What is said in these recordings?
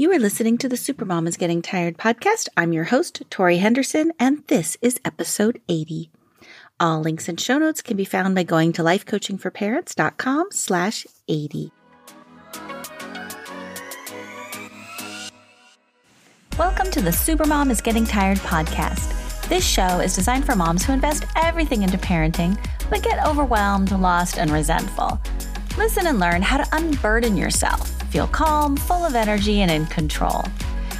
You are listening to the Supermom is Getting Tired podcast. I'm your host, Tori Henderson, and this is episode 80. All links and show notes can be found by going to lifecoachingforparents.com slash 80. Welcome to the Supermom is Getting Tired podcast. This show is designed for moms who invest everything into parenting, but get overwhelmed, lost, and resentful. Listen and learn how to unburden yourself Feel calm, full of energy, and in control.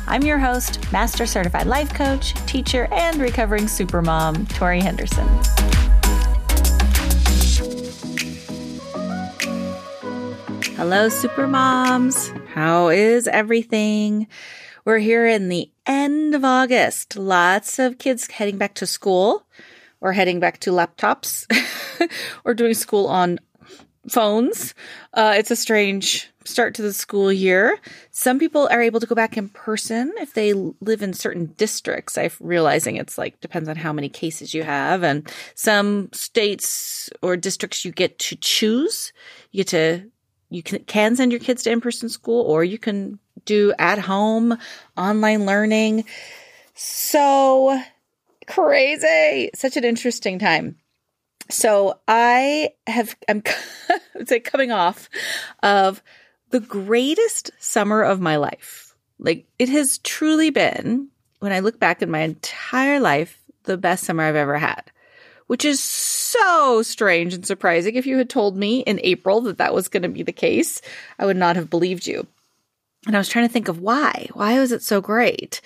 I'm your host, Master Certified Life Coach, teacher, and recovering supermom, Tori Henderson. Hello, supermoms. How is everything? We're here in the end of August. Lots of kids heading back to school or heading back to laptops or doing school on phones. Uh, it's a strange start to the school year. Some people are able to go back in person if they live in certain districts. I'm realizing it's like depends on how many cases you have, and some states or districts you get to choose. You get to you can, can send your kids to in person school, or you can do at home online learning. So crazy! Such an interesting time. So I have I'm say coming off of the greatest summer of my life. Like it has truly been when I look back at my entire life the best summer I've ever had. Which is so strange and surprising. If you had told me in April that that was going to be the case, I would not have believed you. And I was trying to think of why. Why was it so great?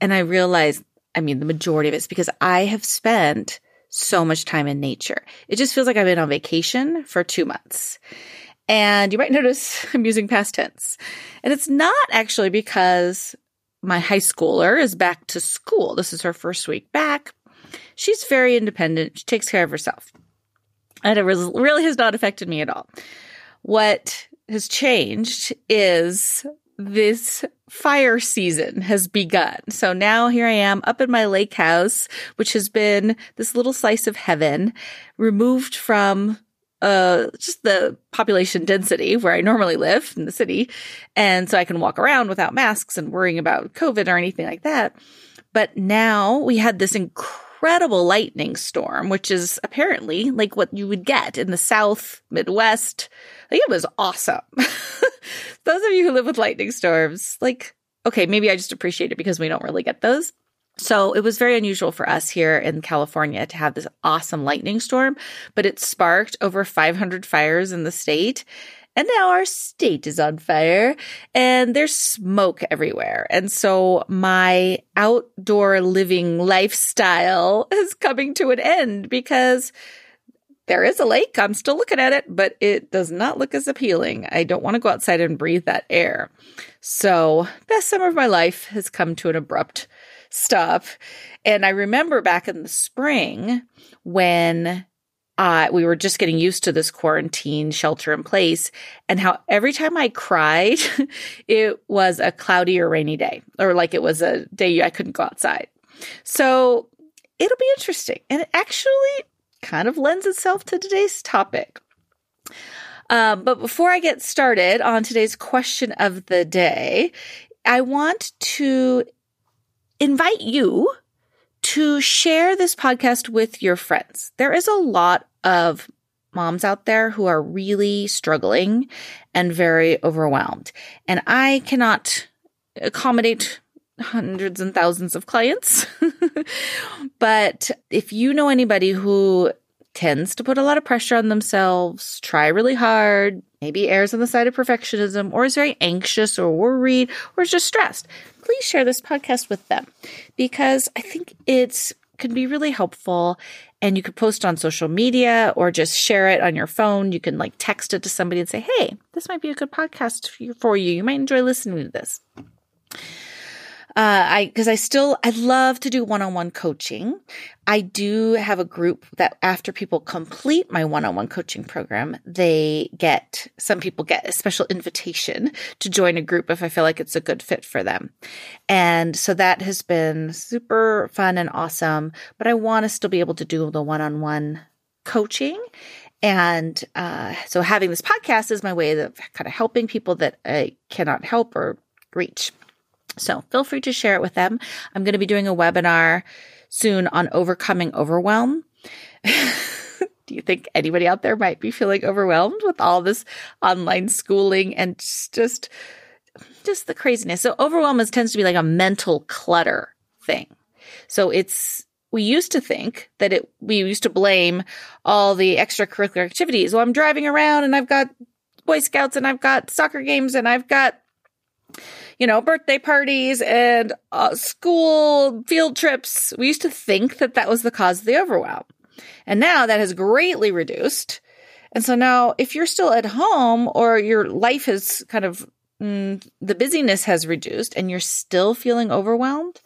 And I realized, I mean, the majority of it's because I have spent so much time in nature. It just feels like I've been on vacation for two months. And you might notice I'm using past tense. And it's not actually because my high schooler is back to school. This is her first week back. She's very independent. She takes care of herself. And it really has not affected me at all. What has changed is this fire season has begun. So now here I am up in my lake house, which has been this little slice of heaven removed from uh, just the population density where I normally live in the city. And so I can walk around without masks and worrying about COVID or anything like that. But now we had this incredible lightning storm, which is apparently like what you would get in the South, Midwest. Like it was awesome. those of you who live with lightning storms, like, okay, maybe I just appreciate it because we don't really get those. So it was very unusual for us here in California to have this awesome lightning storm, but it sparked over 500 fires in the state. And now our state is on fire and there's smoke everywhere. And so my outdoor living lifestyle is coming to an end because there is a lake. I'm still looking at it, but it does not look as appealing. I don't want to go outside and breathe that air. So, best summer of my life has come to an abrupt stop. And I remember back in the spring when uh, we were just getting used to this quarantine shelter in place and how every time I cried, it was a cloudy or rainy day, or like it was a day I couldn't go outside. So it'll be interesting. And it actually kind of lends itself to today's topic. Um, but before I get started on today's question of the day, I want to invite you to share this podcast with your friends. There is a lot of moms out there who are really struggling and very overwhelmed. And I cannot accommodate hundreds and thousands of clients. but if you know anybody who tends to put a lot of pressure on themselves, try really hard, maybe errs on the side of perfectionism, or is very anxious or worried or is just stressed, please share this podcast with them because I think it's can be really helpful and you could post on social media or just share it on your phone. You can like text it to somebody and say, "Hey, this might be a good podcast for you. You might enjoy listening to this." Uh, I, cause I still, I love to do one-on-one coaching. I do have a group that after people complete my one-on-one coaching program, they get, some people get a special invitation to join a group if I feel like it's a good fit for them. And so that has been super fun and awesome, but I want to still be able to do the one-on-one coaching. And uh, so having this podcast is my way of kind of helping people that I cannot help or reach. So feel free to share it with them. I'm going to be doing a webinar soon on overcoming overwhelm. Do you think anybody out there might be feeling overwhelmed with all this online schooling and just just the craziness? So overwhelm is, tends to be like a mental clutter thing. So it's we used to think that it we used to blame all the extracurricular activities. Well, I'm driving around and I've got Boy Scouts and I've got soccer games and I've got you know, birthday parties and uh, school field trips. We used to think that that was the cause of the overwhelm. And now that has greatly reduced. And so now if you're still at home or your life has kind of, mm, the busyness has reduced and you're still feeling overwhelmed,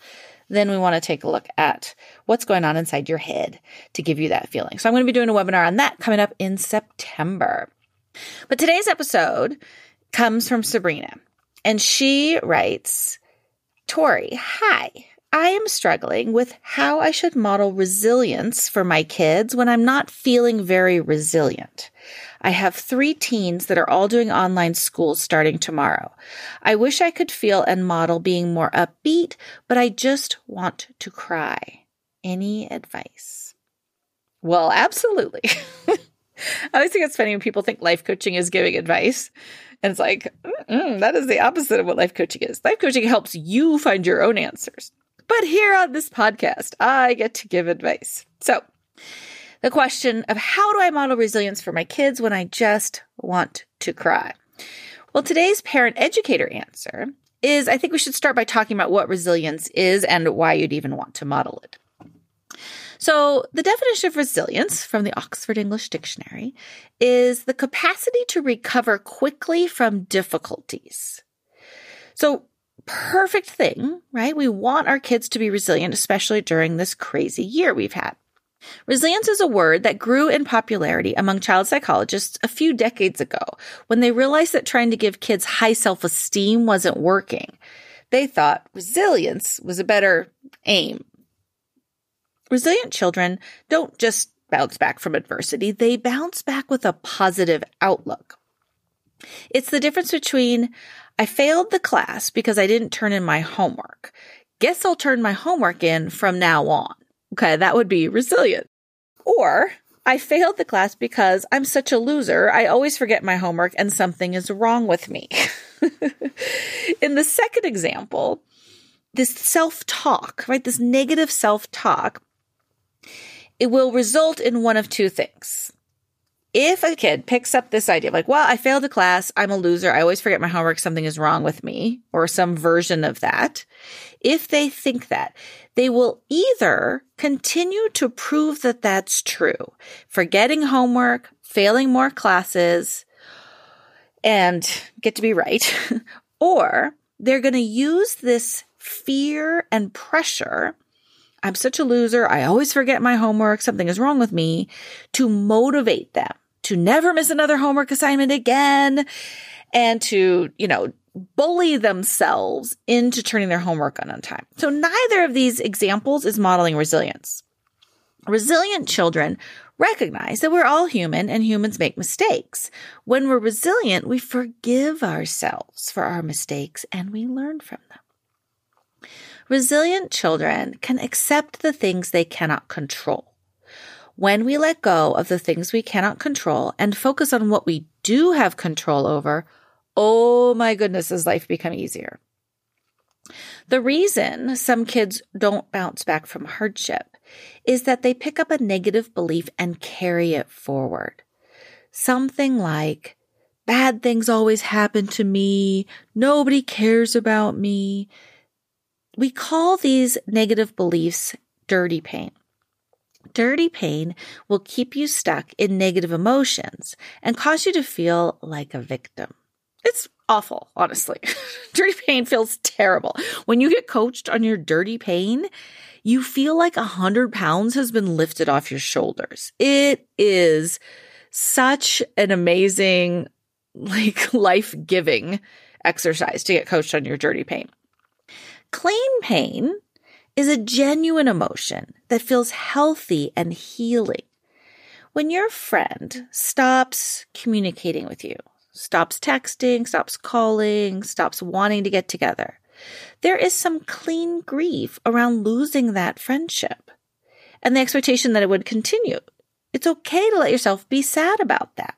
then we want to take a look at what's going on inside your head to give you that feeling. So I'm going to be doing a webinar on that coming up in September. But today's episode comes from Sabrina and she writes, Tori, hi. I am struggling with how I should model resilience for my kids when I'm not feeling very resilient. I have three teens that are all doing online school starting tomorrow. I wish I could feel and model being more upbeat, but I just want to cry. Any advice? Well, absolutely. I always think it's funny when people think life coaching is giving advice. And it's like, that is the opposite of what life coaching is. Life coaching helps you find your own answers. But here on this podcast, I get to give advice. So, the question of how do I model resilience for my kids when I just want to cry? Well, today's parent educator answer is I think we should start by talking about what resilience is and why you'd even want to model it. So, the definition of resilience from the Oxford English Dictionary is the capacity to recover quickly from difficulties. So, perfect thing, right? We want our kids to be resilient, especially during this crazy year we've had. Resilience is a word that grew in popularity among child psychologists a few decades ago when they realized that trying to give kids high self esteem wasn't working. They thought resilience was a better aim. Resilient children don't just bounce back from adversity, they bounce back with a positive outlook. It's the difference between I failed the class because I didn't turn in my homework. Guess I'll turn my homework in from now on. Okay, that would be resilient. Or I failed the class because I'm such a loser. I always forget my homework and something is wrong with me. in the second example, this self talk, right? This negative self talk, it will result in one of two things. If a kid picks up this idea, like, well, I failed a class, I'm a loser, I always forget my homework, something is wrong with me, or some version of that, if they think that, they will either continue to prove that that's true, forgetting homework, failing more classes, and get to be right, or they're going to use this fear and pressure I'm such a loser. I always forget my homework. Something is wrong with me to motivate them to never miss another homework assignment again and to, you know, bully themselves into turning their homework on on time. So neither of these examples is modeling resilience. Resilient children recognize that we're all human and humans make mistakes. When we're resilient, we forgive ourselves for our mistakes and we learn from them. Resilient children can accept the things they cannot control. When we let go of the things we cannot control and focus on what we do have control over, oh my goodness, does life become easier. The reason some kids don't bounce back from hardship is that they pick up a negative belief and carry it forward. Something like, bad things always happen to me. Nobody cares about me. We call these negative beliefs dirty pain. Dirty pain will keep you stuck in negative emotions and cause you to feel like a victim. It's awful, honestly. dirty pain feels terrible. When you get coached on your dirty pain, you feel like a hundred pounds has been lifted off your shoulders. It is such an amazing, like life giving exercise to get coached on your dirty pain. Clean pain is a genuine emotion that feels healthy and healing. When your friend stops communicating with you, stops texting, stops calling, stops wanting to get together, there is some clean grief around losing that friendship and the expectation that it would continue. It's okay to let yourself be sad about that.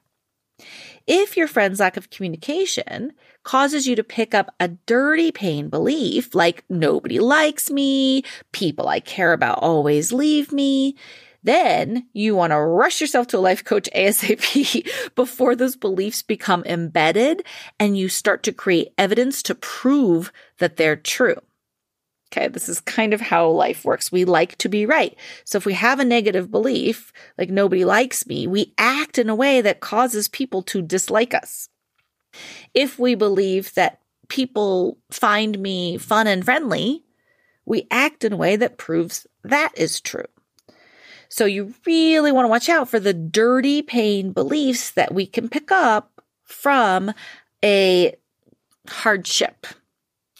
If your friend's lack of communication causes you to pick up a dirty pain belief like nobody likes me, people I care about always leave me, then you want to rush yourself to a life coach ASAP before those beliefs become embedded and you start to create evidence to prove that they're true. Okay, this is kind of how life works. We like to be right. So if we have a negative belief, like nobody likes me, we act in a way that causes people to dislike us. If we believe that people find me fun and friendly, we act in a way that proves that is true. So you really want to watch out for the dirty pain beliefs that we can pick up from a hardship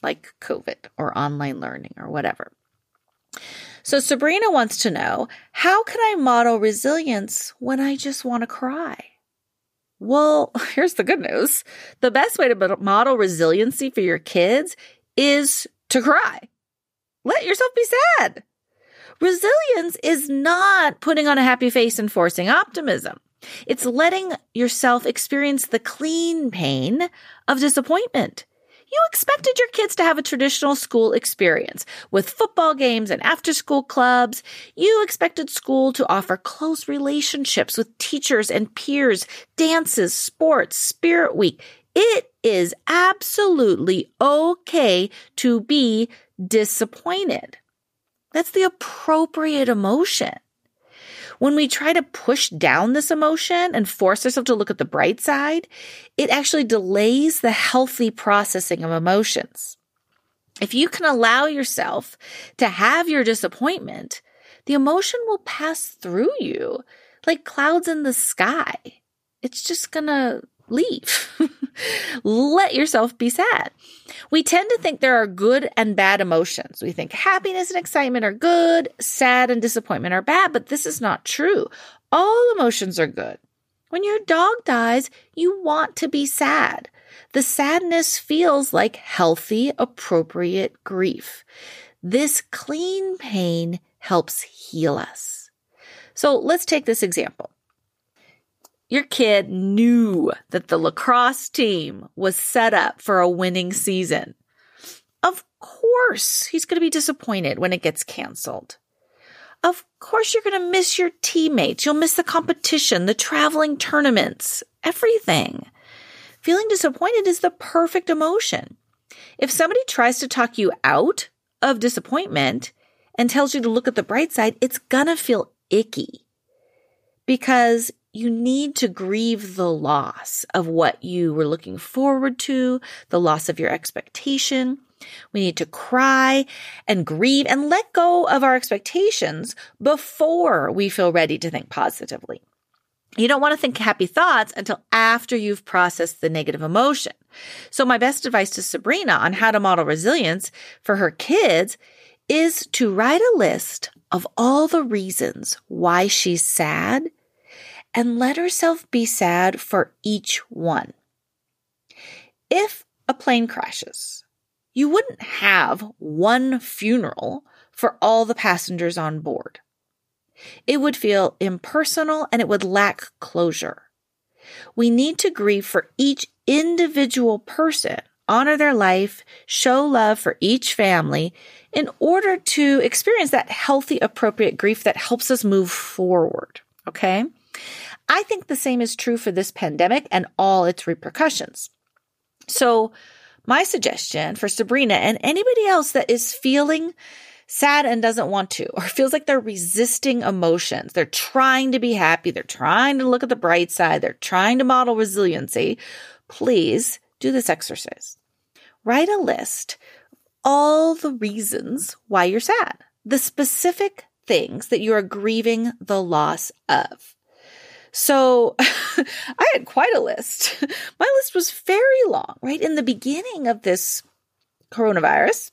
like COVID or online learning or whatever. So Sabrina wants to know, how can I model resilience when I just want to cry? Well, here's the good news. The best way to model resiliency for your kids is to cry. Let yourself be sad. Resilience is not putting on a happy face and forcing optimism. It's letting yourself experience the clean pain of disappointment. You expected your kids to have a traditional school experience with football games and after school clubs. You expected school to offer close relationships with teachers and peers, dances, sports, spirit week. It is absolutely okay to be disappointed. That's the appropriate emotion. When we try to push down this emotion and force ourselves to look at the bright side, it actually delays the healthy processing of emotions. If you can allow yourself to have your disappointment, the emotion will pass through you like clouds in the sky. It's just gonna leave. Let yourself be sad. We tend to think there are good and bad emotions. We think happiness and excitement are good, sad and disappointment are bad, but this is not true. All emotions are good. When your dog dies, you want to be sad. The sadness feels like healthy, appropriate grief. This clean pain helps heal us. So let's take this example. Your kid knew that the lacrosse team was set up for a winning season. Of course, he's going to be disappointed when it gets canceled. Of course, you're going to miss your teammates. You'll miss the competition, the traveling tournaments, everything. Feeling disappointed is the perfect emotion. If somebody tries to talk you out of disappointment and tells you to look at the bright side, it's going to feel icky because you need to grieve the loss of what you were looking forward to, the loss of your expectation. We need to cry and grieve and let go of our expectations before we feel ready to think positively. You don't want to think happy thoughts until after you've processed the negative emotion. So my best advice to Sabrina on how to model resilience for her kids is to write a list of all the reasons why she's sad and let herself be sad for each one. If a plane crashes, you wouldn't have one funeral for all the passengers on board. It would feel impersonal and it would lack closure. We need to grieve for each individual person, honor their life, show love for each family in order to experience that healthy, appropriate grief that helps us move forward. Okay. I think the same is true for this pandemic and all its repercussions. So, my suggestion for Sabrina and anybody else that is feeling sad and doesn't want to, or feels like they're resisting emotions, they're trying to be happy, they're trying to look at the bright side, they're trying to model resiliency, please do this exercise. Write a list of all the reasons why you're sad, the specific things that you are grieving the loss of. So I had quite a list. My list was very long, right? In the beginning of this coronavirus,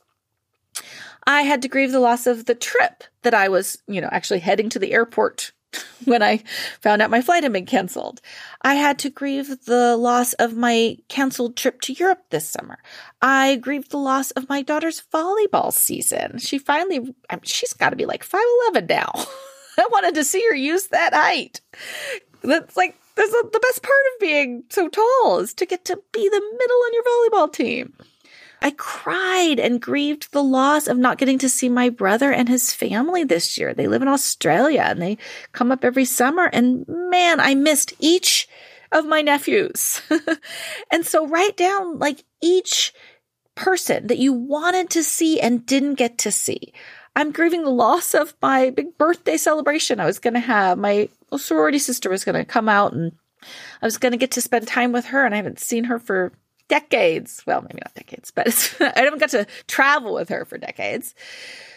I had to grieve the loss of the trip that I was, you know, actually heading to the airport when I found out my flight had been canceled. I had to grieve the loss of my canceled trip to Europe this summer. I grieved the loss of my daughter's volleyball season. She finally, she's got to be like 5'11 now. I wanted to see her use that height. That's like, that's the best part of being so tall is to get to be the middle on your volleyball team. I cried and grieved the loss of not getting to see my brother and his family this year. They live in Australia and they come up every summer. And man, I missed each of my nephews. and so write down like each person that you wanted to see and didn't get to see. I'm grieving the loss of my big birthday celebration I was going to have. My sorority sister was going to come out and I was going to get to spend time with her and I haven't seen her for decades. Well, maybe not decades, but I haven't got to travel with her for decades.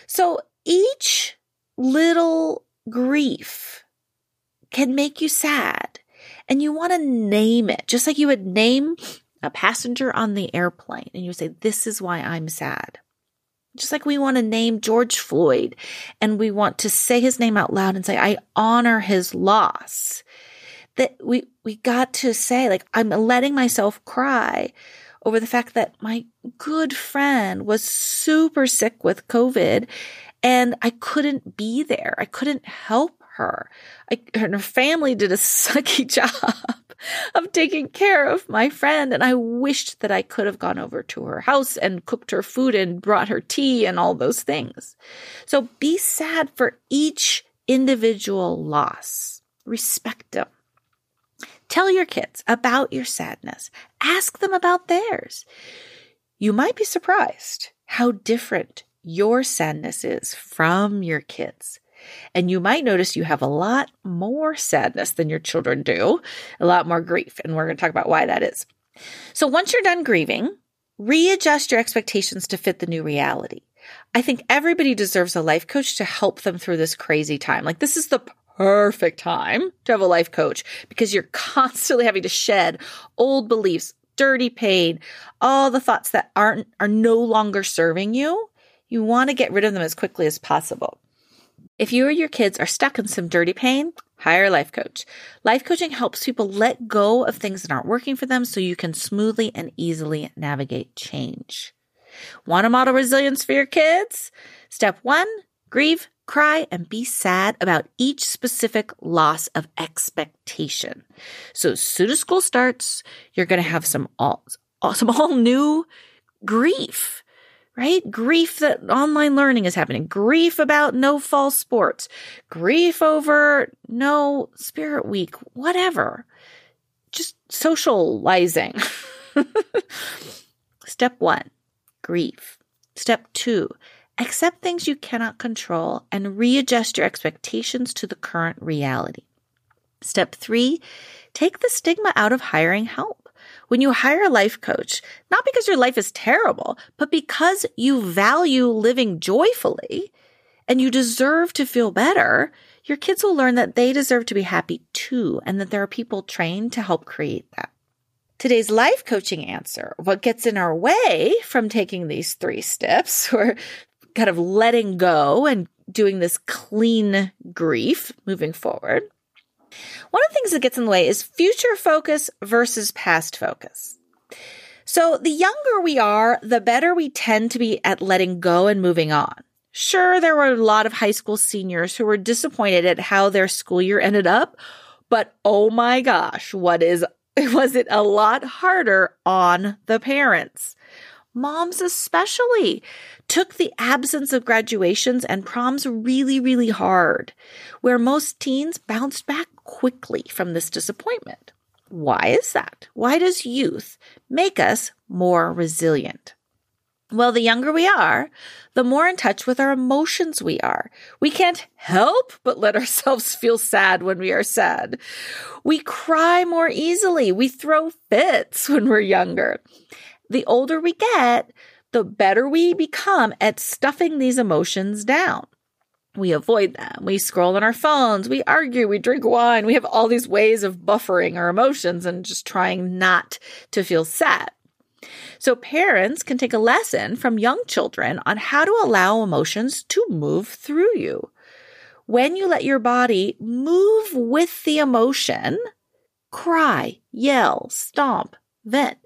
So each little grief can make you sad and you want to name it just like you would name a passenger on the airplane and you say, this is why I'm sad. Just like we want to name George Floyd and we want to say his name out loud and say, I honor his loss that we, we got to say, like, I'm letting myself cry over the fact that my good friend was super sick with COVID and I couldn't be there. I couldn't help her. I, her family did a sucky job of taking care of my friend. And I wished that I could have gone over to her house and cooked her food and brought her tea and all those things. So be sad for each individual loss. Respect them. Tell your kids about your sadness. Ask them about theirs. You might be surprised how different your sadness is from your kids. And you might notice you have a lot more sadness than your children do, a lot more grief. And we're going to talk about why that is. So once you're done grieving, readjust your expectations to fit the new reality. I think everybody deserves a life coach to help them through this crazy time. Like this is the perfect time to have a life coach because you're constantly having to shed old beliefs, dirty pain, all the thoughts that aren't are no longer serving you. You want to get rid of them as quickly as possible. If you or your kids are stuck in some dirty pain, hire a life coach. Life coaching helps people let go of things that aren't working for them so you can smoothly and easily navigate change. Want to model resilience for your kids? Step one, grieve, cry, and be sad about each specific loss of expectation. So as soon as school starts, you're going to have some all, some all new grief, right? Grief that online learning is happening, grief about no fall sports, grief over no spirit week, whatever. Just socializing. Step one, grief. Step two, Accept things you cannot control and readjust your expectations to the current reality. Step three, take the stigma out of hiring help. When you hire a life coach, not because your life is terrible, but because you value living joyfully and you deserve to feel better, your kids will learn that they deserve to be happy too and that there are people trained to help create that. Today's life coaching answer, what gets in our way from taking these three steps or kind of letting go and doing this clean grief moving forward. One of the things that gets in the way is future focus versus past focus. So the younger we are, the better we tend to be at letting go and moving on. Sure, there were a lot of high school seniors who were disappointed at how their school year ended up, but oh my gosh, what is was it a lot harder on the parents? Moms especially took the absence of graduations and proms really, really hard, where most teens bounced back quickly from this disappointment. Why is that? Why does youth make us more resilient? Well, the younger we are, the more in touch with our emotions we are. We can't help but let ourselves feel sad when we are sad. We cry more easily. We throw fits when we're younger the older we get, the better we become at stuffing these emotions down. We avoid them. We scroll on our phones. We argue. We drink wine. We have all these ways of buffering our emotions and just trying not to feel sad. So parents can take a lesson from young children on how to allow emotions to move through you. when you let your body move with the emotion, cry, yell, stomp, vent,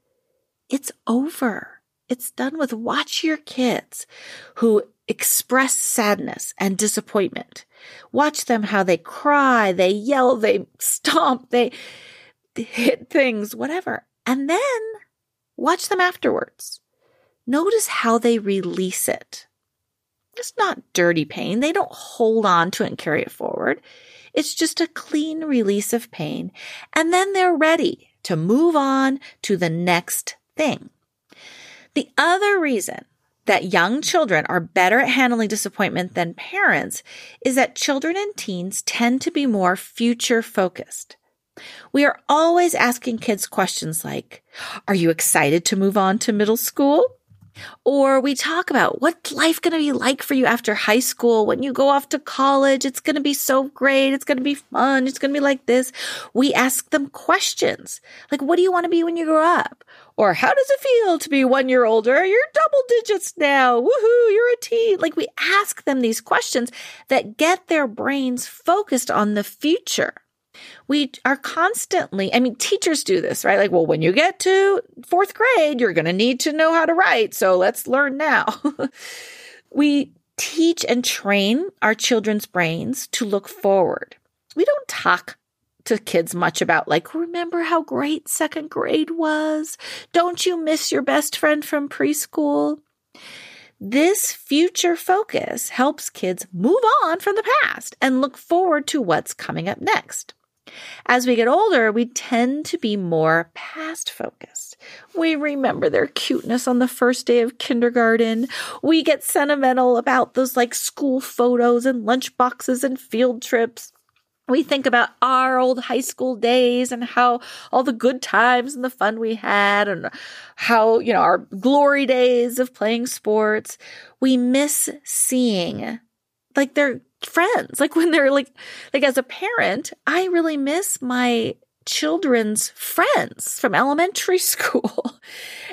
it's over. It's done with. Watch your kids who express sadness and disappointment. Watch them how they cry, they yell, they stomp, they hit things, whatever. And then watch them afterwards. Notice how they release it. It's not dirty pain. They don't hold on to it and carry it forward. It's just a clean release of pain. And then they're ready to move on to the next thing. The other reason that young children are better at handling disappointment than parents is that children and teens tend to be more future focused. We are always asking kids questions like, are you excited to move on to middle school? Or we talk about what's life going to be like for you after high school when you go off to college. It's going to be so great. It's going to be fun. It's going to be like this. We ask them questions like, what do you want to be when you grow up? Or how does it feel to be one year older? You're double digits now. Woohoo, you're a teen. Like we ask them these questions that get their brains focused on the future we are constantly, I mean, teachers do this, right? Like, well, when you get to fourth grade, you're going to need to know how to write. So let's learn now. we teach and train our children's brains to look forward. We don't talk to kids much about like, remember how great second grade was? Don't you miss your best friend from preschool? This future focus helps kids move on from the past and look forward to what's coming up next. As we get older, we tend to be more past focused. We remember their cuteness on the first day of kindergarten. We get sentimental about those like school photos and lunch boxes and field trips. We think about our old high school days and how all the good times and the fun we had and how, you know, our glory days of playing sports. We miss seeing like their friends. Like when they're like, like as a parent, I really miss my children's friends from elementary school.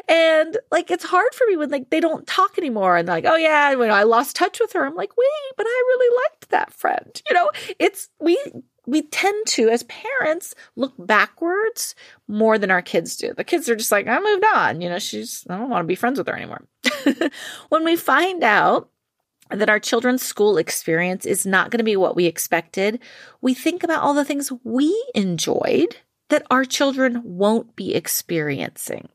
and like it's hard for me when like they don't talk anymore and like, oh yeah, I lost touch with her, I'm like, wait, but I really liked that friend. You know, it's we we tend to, as parents, look backwards more than our kids do. The kids are just like, I moved on. You know, she's, I don't want to be friends with her anymore. when we find out that our children's school experience is not going to be what we expected, we think about all the things we enjoyed that our children won't be experiencing.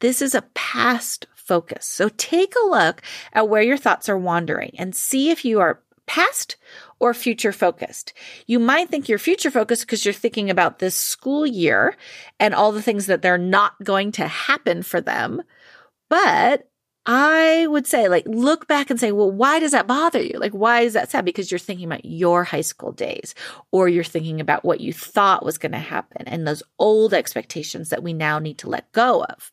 This is a past focus. So take a look at where your thoughts are wandering and see if you are past or future focused. You might think you're future focused because you're thinking about this school year and all the things that they're not going to happen for them. But I would say, like, look back and say, well, why does that bother you? Like, why is that sad? Because you're thinking about your high school days, or you're thinking about what you thought was going to happen and those old expectations that we now need to let go of.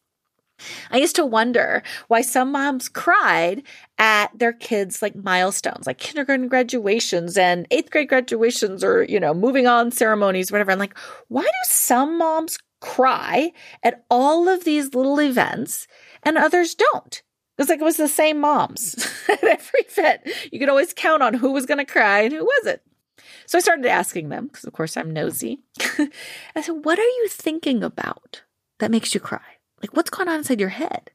I used to wonder why some moms cried at their kids' like milestones, like kindergarten graduations and eighth grade graduations, or, you know, moving on ceremonies, whatever. I'm like, why do some moms cry at all of these little events and others don't? Was like it was the same moms at every event. You could always count on who was going to cry and who wasn't. So I started asking them because, of course, I'm nosy. I said, "What are you thinking about that makes you cry? Like, what's going on inside your head?"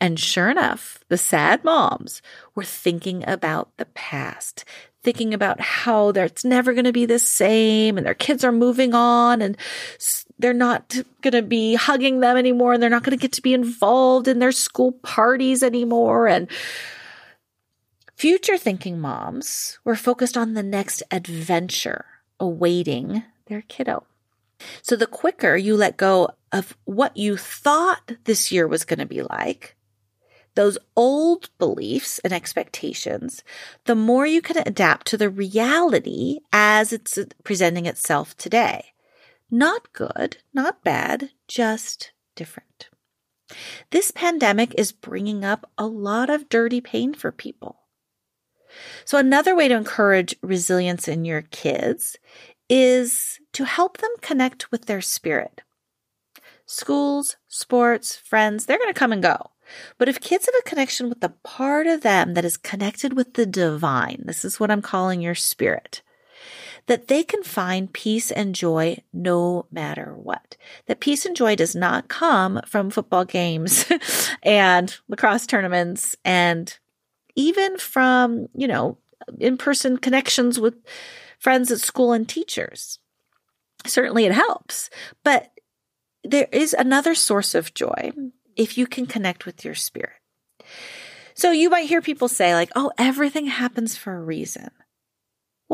And sure enough, the sad moms were thinking about the past, thinking about how it's never going to be the same and their kids are moving on and they're not going to be hugging them anymore and they're not going to get to be involved in their school parties anymore. And future thinking moms were focused on the next adventure awaiting their kiddo. So the quicker you let go of what you thought this year was going to be like, those old beliefs and expectations, the more you can adapt to the reality as it's presenting itself today. Not good, not bad, just different. This pandemic is bringing up a lot of dirty pain for people. So, another way to encourage resilience in your kids is to help them connect with their spirit. Schools, sports, friends, they're going to come and go. But if kids have a connection with the part of them that is connected with the divine, this is what I'm calling your spirit, that they can find peace and joy no matter what. That peace and joy does not come from football games and lacrosse tournaments and even from, you know, in person connections with friends at school and teachers. Certainly it helps, but there is another source of joy if you can connect with your spirit. So you might hear people say, like, oh, everything happens for a reason.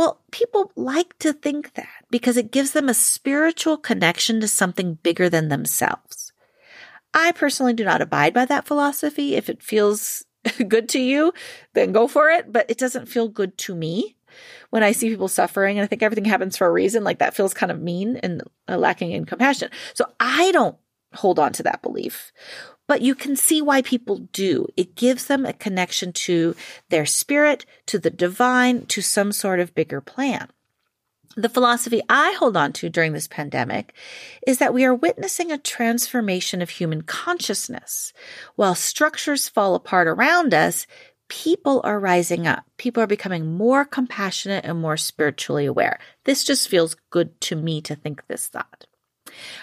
Well, people like to think that because it gives them a spiritual connection to something bigger than themselves. I personally do not abide by that philosophy. If it feels good to you, then go for it, but it doesn't feel good to me. When I see people suffering and I think everything happens for a reason, like that feels kind of mean and lacking in compassion. So I don't hold on to that belief. But you can see why people do. It gives them a connection to their spirit, to the divine, to some sort of bigger plan. The philosophy I hold on to during this pandemic is that we are witnessing a transformation of human consciousness. While structures fall apart around us, people are rising up. People are becoming more compassionate and more spiritually aware. This just feels good to me to think this thought.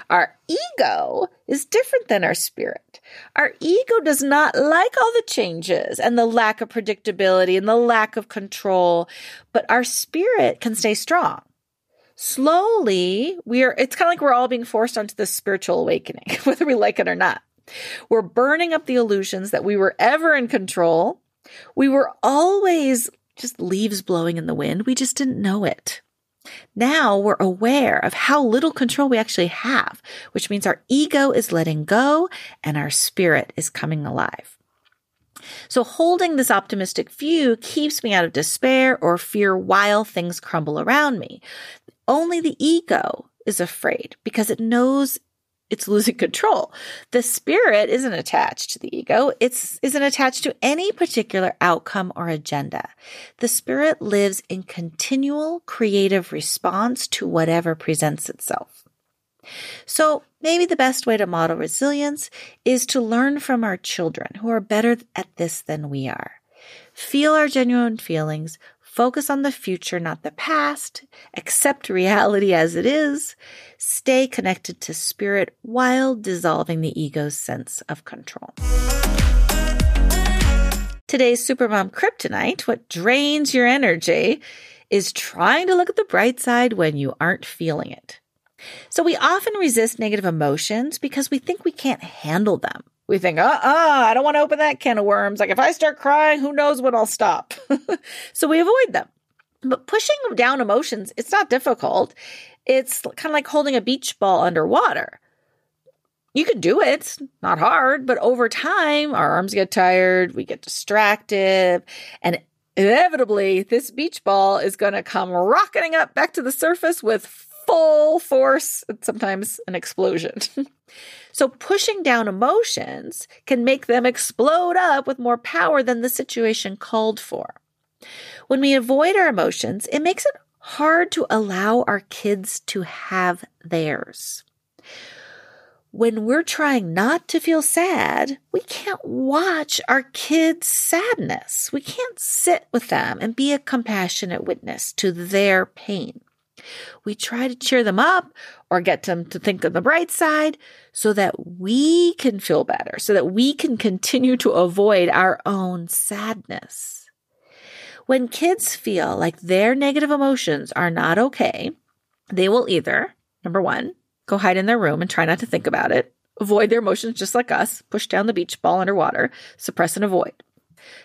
Our ego is different than our spirit. Our ego does not like all the changes and the lack of predictability and the lack of control, but our spirit can stay strong. Slowly, we are, it's kind of like we're all being forced onto this spiritual awakening, whether we like it or not. We're burning up the illusions that we were ever in control. We were always just leaves blowing in the wind. We just didn't know it. Now we're aware of how little control we actually have, which means our ego is letting go and our spirit is coming alive. So holding this optimistic view keeps me out of despair or fear while things crumble around me. Only the ego is afraid because it knows it's losing control. The spirit isn't attached to the ego. It's isn't attached to any particular outcome or agenda. The spirit lives in continual creative response to whatever presents itself. So maybe the best way to model resilience is to learn from our children who are better at this than we are. Feel our genuine feelings, Focus on the future, not the past. Accept reality as it is. Stay connected to spirit while dissolving the ego's sense of control. Today's Supermom Kryptonite, what drains your energy, is trying to look at the bright side when you aren't feeling it. So we often resist negative emotions because we think we can't handle them we think, uh uh-uh, I don't want to open that can of worms. Like if I start crying, who knows when I'll stop. so we avoid them. But pushing down emotions, it's not difficult. It's kind of like holding a beach ball underwater. You can do it, not hard, but over time, our arms get tired, we get distracted, and inevitably, this beach ball is going to come rocketing up back to the surface with full force, sometimes an explosion. So pushing down emotions can make them explode up with more power than the situation called for. When we avoid our emotions, it makes it hard to allow our kids to have theirs. When we're trying not to feel sad, we can't watch our kids' sadness. We can't sit with them and be a compassionate witness to their pain. We try to cheer them up or get them to think on the bright side so that we can feel better, so that we can continue to avoid our own sadness. When kids feel like their negative emotions are not okay, they will either, number one, go hide in their room and try not to think about it, avoid their emotions just like us, push down the beach ball underwater, suppress and avoid.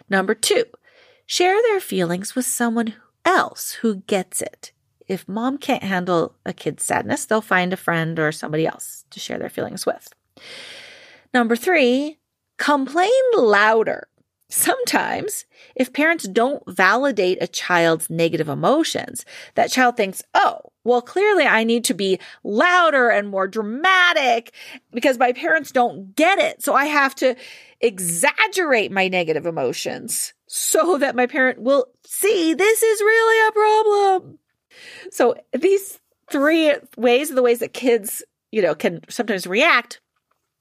Number two, share their feelings with someone else who gets it if mom can't handle a kid's sadness, they'll find a friend or somebody else to share their feelings with. Number three, complain louder. Sometimes, if parents don't validate a child's negative emotions, that child thinks, oh, well, clearly I need to be louder and more dramatic because my parents don't get it. So I have to exaggerate my negative emotions so that my parent will see this is really a problem. So these three ways are the ways that kids, you know, can sometimes react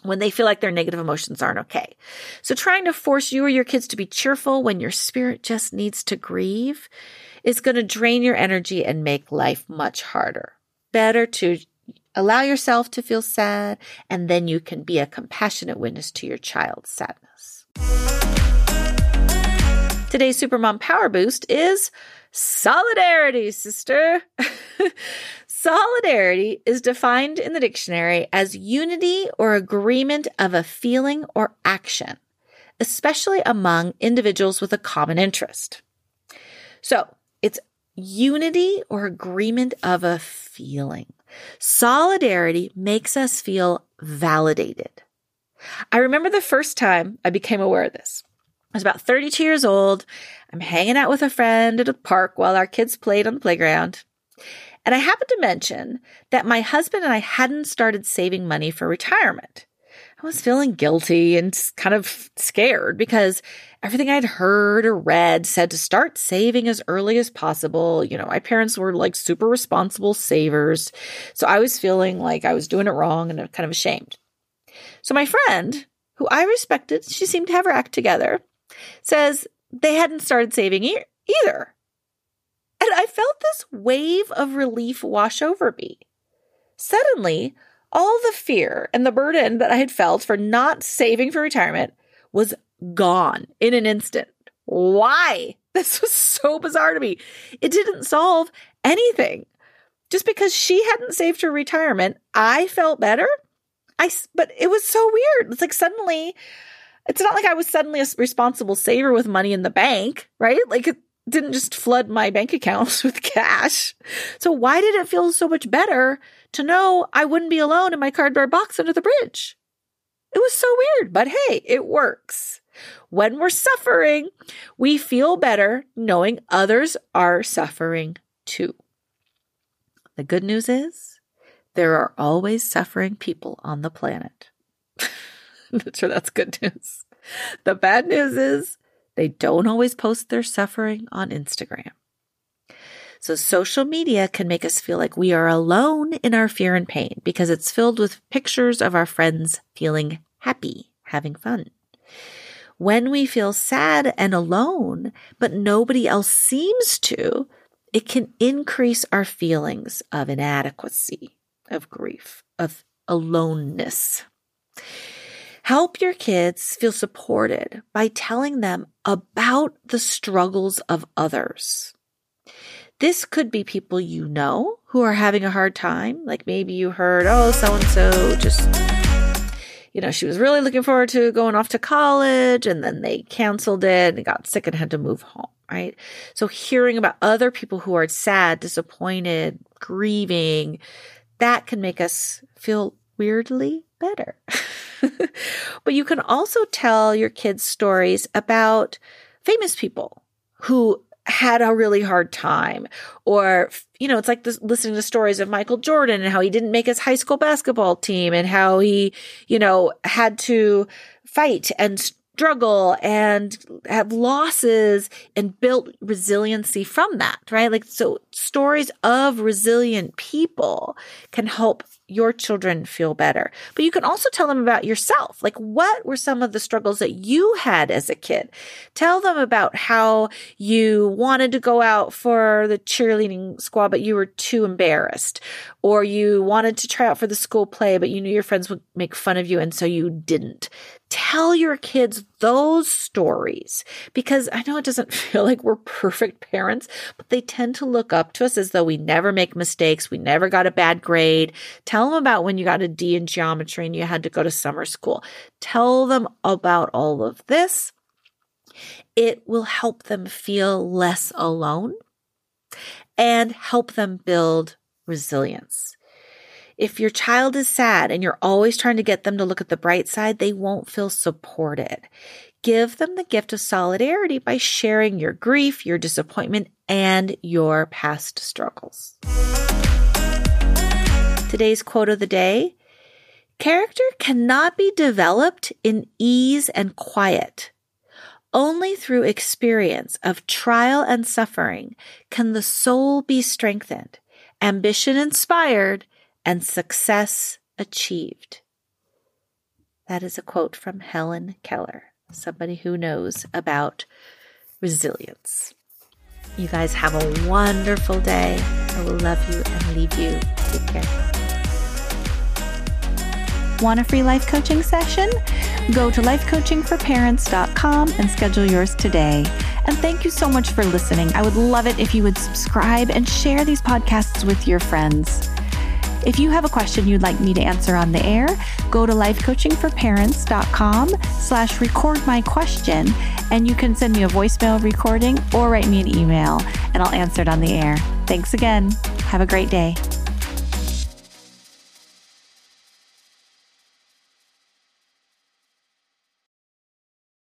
when they feel like their negative emotions aren't okay. So trying to force you or your kids to be cheerful when your spirit just needs to grieve is going to drain your energy and make life much harder. Better to allow yourself to feel sad, and then you can be a compassionate witness to your child's sadness. Today's Supermom Power Boost is solidarity, sister. solidarity is defined in the dictionary as unity or agreement of a feeling or action, especially among individuals with a common interest. So it's unity or agreement of a feeling. Solidarity makes us feel validated. I remember the first time I became aware of this. I was about 32 years old. I'm hanging out with a friend at a park while our kids played on the playground. And I happened to mention that my husband and I hadn't started saving money for retirement. I was feeling guilty and kind of scared because everything I'd heard or read said to start saving as early as possible. You know, my parents were like super responsible savers. So I was feeling like I was doing it wrong and kind of ashamed. So my friend, who I respected, she seemed to have her act together says they hadn't started saving e- either. And I felt this wave of relief wash over me. Suddenly, all the fear and the burden that I had felt for not saving for retirement was gone in an instant. Why? This was so bizarre to me. It didn't solve anything. Just because she hadn't saved her retirement, I felt better. I but it was so weird. It's like suddenly it's not like I was suddenly a responsible saver with money in the bank, right? Like it didn't just flood my bank accounts with cash. So why did it feel so much better to know I wouldn't be alone in my cardboard box under the bridge? It was so weird, but hey, it works. When we're suffering, we feel better knowing others are suffering too. The good news is there are always suffering people on the planet. Not sure that's good news. The bad news is they don't always post their suffering on Instagram. So social media can make us feel like we are alone in our fear and pain because it's filled with pictures of our friends feeling happy, having fun. When we feel sad and alone, but nobody else seems to, it can increase our feelings of inadequacy, of grief, of aloneness. Help your kids feel supported by telling them about the struggles of others. This could be people you know who are having a hard time. Like maybe you heard, oh, so and so just, you know, she was really looking forward to going off to college and then they canceled it and got sick and had to move home, right? So hearing about other people who are sad, disappointed, grieving, that can make us feel weirdly better. but you can also tell your kids stories about famous people who had a really hard time or you know it's like this, listening to stories of Michael Jordan and how he didn't make his high school basketball team and how he you know had to fight and struggle and have losses and built resiliency from that right like so stories of resilient people can help your children feel better. But you can also tell them about yourself. Like, what were some of the struggles that you had as a kid? Tell them about how you wanted to go out for the cheerleading squad, but you were too embarrassed. Or you wanted to try out for the school play, but you knew your friends would make fun of you, and so you didn't. Tell your kids those stories because I know it doesn't feel like we're perfect parents, but they tend to look up to us as though we never make mistakes. We never got a bad grade. Tell them about when you got a D in geometry and you had to go to summer school. Tell them about all of this. It will help them feel less alone and help them build resilience. If your child is sad and you're always trying to get them to look at the bright side, they won't feel supported. Give them the gift of solidarity by sharing your grief, your disappointment, and your past struggles. Today's quote of the day Character cannot be developed in ease and quiet. Only through experience of trial and suffering can the soul be strengthened, ambition inspired, and success achieved. That is a quote from Helen Keller, somebody who knows about resilience. You guys have a wonderful day. I will love you and leave you. Take care. Want a free life coaching session? Go to lifecoachingforparents.com and schedule yours today. And thank you so much for listening. I would love it if you would subscribe and share these podcasts with your friends. If you have a question you'd like me to answer on the air, go to lifecoachingforparents.com slash record my question and you can send me a voicemail recording or write me an email and I'll answer it on the air. Thanks again. Have a great day.